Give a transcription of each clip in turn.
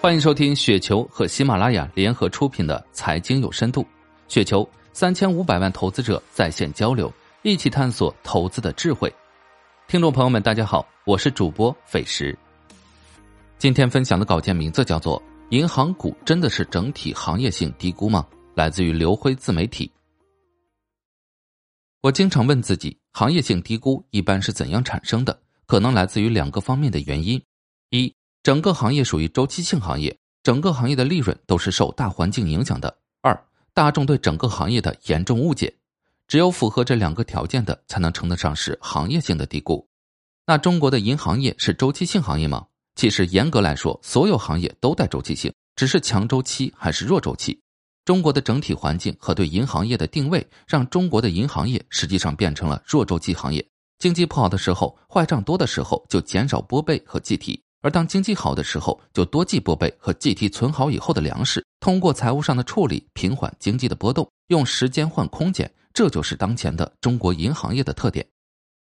欢迎收听雪球和喜马拉雅联合出品的《财经有深度》，雪球三千五百万投资者在线交流，一起探索投资的智慧。听众朋友们，大家好，我是主播费时。今天分享的稿件名字叫做《银行股真的是整体行业性低估吗？》来自于刘辉自媒体。我经常问自己，行业性低估一般是怎样产生的？可能来自于两个方面的原因：一。整个行业属于周期性行业，整个行业的利润都是受大环境影响的。二，大众对整个行业的严重误解，只有符合这两个条件的，才能称得上是行业性的低估。那中国的银行业是周期性行业吗？其实严格来说，所有行业都带周期性，只是强周期还是弱周期。中国的整体环境和对银行业的定位，让中国的银行业实际上变成了弱周期行业。经济不好的时候，坏账多的时候，就减少拨备和计提。而当经济好的时候，就多记拨备和计提存好以后的粮食，通过财务上的处理平缓经济的波动，用时间换空间，这就是当前的中国银行业的特点。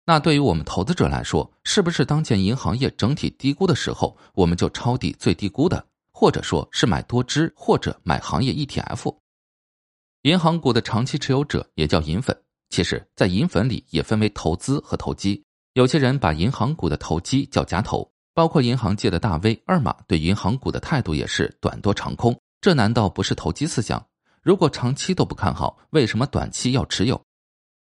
那对于我们投资者来说，是不是当前银行业整体低估的时候，我们就抄底最低估的，或者说是买多只或者买行业 ETF？银行股的长期持有者也叫银粉，其实，在银粉里也分为投资和投机，有些人把银行股的投机叫夹投。包括银行界的大 V 二马对银行股的态度也是短多长空，这难道不是投机思想？如果长期都不看好，为什么短期要持有？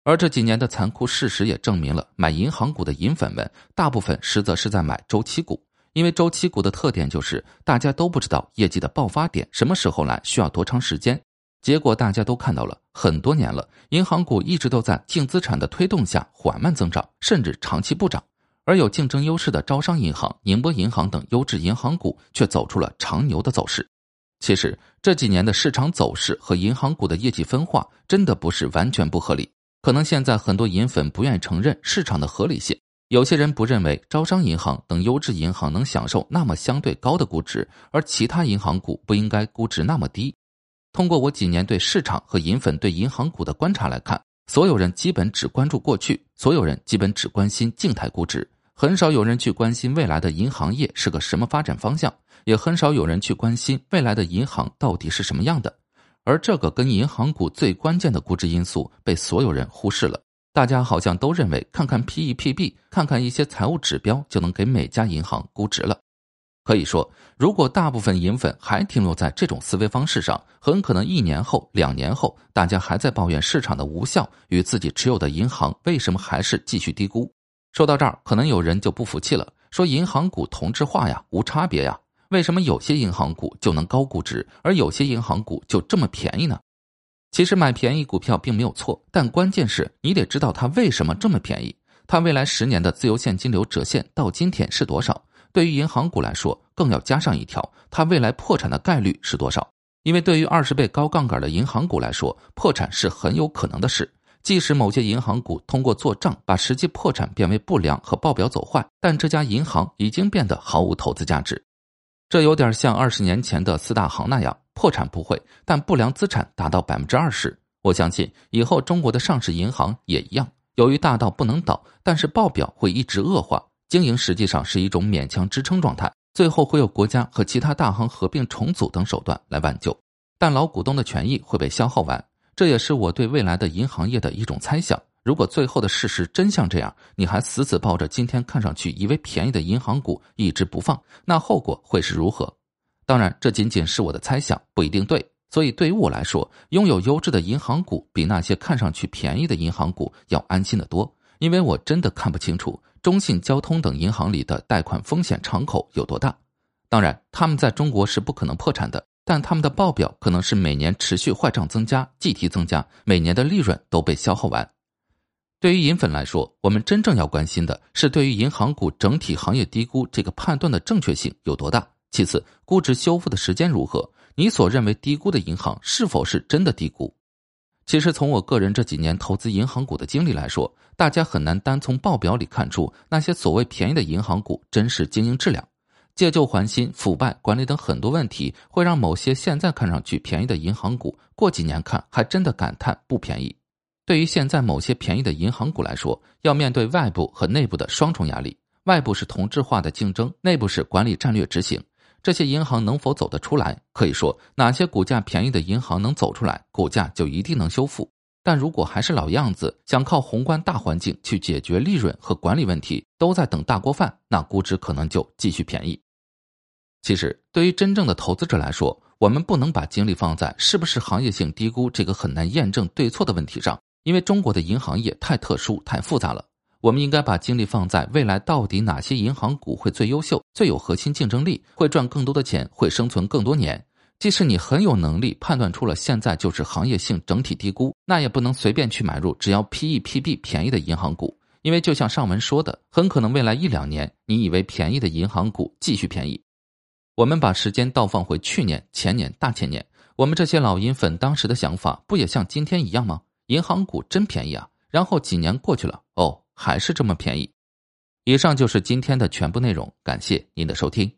而这几年的残酷事实也证明了，买银行股的银粉们大部分实则是在买周期股，因为周期股的特点就是大家都不知道业绩的爆发点什么时候来，需要多长时间。结果大家都看到了，很多年了，银行股一直都在净资产的推动下缓慢增长，甚至长期不涨。而有竞争优势的招商银行、宁波银行等优质银行股却走出了长牛的走势。其实这几年的市场走势和银行股的业绩分化真的不是完全不合理。可能现在很多银粉不愿承认市场的合理性。有些人不认为招商银行等优质银行能享受那么相对高的估值，而其他银行股不应该估值那么低。通过我几年对市场和银粉对银行股的观察来看，所有人基本只关注过去，所有人基本只关心静态估值。很少有人去关心未来的银行业是个什么发展方向，也很少有人去关心未来的银行到底是什么样的。而这个跟银行股最关键的估值因素被所有人忽视了。大家好像都认为，看看 P E P B，看看一些财务指标，就能给每家银行估值了。可以说，如果大部分银粉还停留在这种思维方式上，很可能一年后、两年后，大家还在抱怨市场的无效与自己持有的银行为什么还是继续低估。说到这儿，可能有人就不服气了，说银行股同质化呀，无差别呀，为什么有些银行股就能高估值，而有些银行股就这么便宜呢？其实买便宜股票并没有错，但关键是你得知道它为什么这么便宜，它未来十年的自由现金流折现到今天是多少？对于银行股来说，更要加上一条，它未来破产的概率是多少？因为对于二十倍高杠杆的银行股来说，破产是很有可能的事。即使某些银行股通过做账把实际破产变为不良和报表走坏，但这家银行已经变得毫无投资价值。这有点像二十年前的四大行那样，破产不会，但不良资产达到百分之二十。我相信以后中国的上市银行也一样，由于大到不能倒，但是报表会一直恶化，经营实际上是一种勉强支撑状态，最后会有国家和其他大行合并重组等手段来挽救，但老股东的权益会被消耗完。这也是我对未来的银行业的一种猜想。如果最后的事实真像这样，你还死死抱着今天看上去以为便宜的银行股一直不放，那后果会是如何？当然，这仅仅是我的猜想，不一定对。所以，对于我来说，拥有优质的银行股比那些看上去便宜的银行股要安心的多，因为我真的看不清楚中信、交通等银行里的贷款风险敞口有多大。当然，他们在中国是不可能破产的。但他们的报表可能是每年持续坏账增加、计提增加，每年的利润都被消耗完。对于银粉来说，我们真正要关心的是对于银行股整体行业低估这个判断的正确性有多大。其次，估值修复的时间如何？你所认为低估的银行是否是真的低估？其实，从我个人这几年投资银行股的经历来说，大家很难单从报表里看出那些所谓便宜的银行股真实经营质量。借旧还新、腐败、管理等很多问题，会让某些现在看上去便宜的银行股，过几年看还真的感叹不便宜。对于现在某些便宜的银行股来说，要面对外部和内部的双重压力：外部是同质化的竞争，内部是管理战略执行。这些银行能否走得出来？可以说，哪些股价便宜的银行能走出来，股价就一定能修复。但如果还是老样子，想靠宏观大环境去解决利润和管理问题，都在等大锅饭，那估值可能就继续便宜。其实，对于真正的投资者来说，我们不能把精力放在是不是行业性低估这个很难验证对错的问题上，因为中国的银行业太特殊、太复杂了。我们应该把精力放在未来到底哪些银行股会最优秀、最有核心竞争力，会赚更多的钱，会生存更多年。即使你很有能力判断出了现在就是行业性整体低估，那也不能随便去买入只要 PE、PB 便宜的银行股，因为就像上文说的，很可能未来一两年你以为便宜的银行股继续便宜。我们把时间倒放回去年、前年、大前年，我们这些老银粉当时的想法不也像今天一样吗？银行股真便宜啊！然后几年过去了，哦，还是这么便宜。以上就是今天的全部内容，感谢您的收听。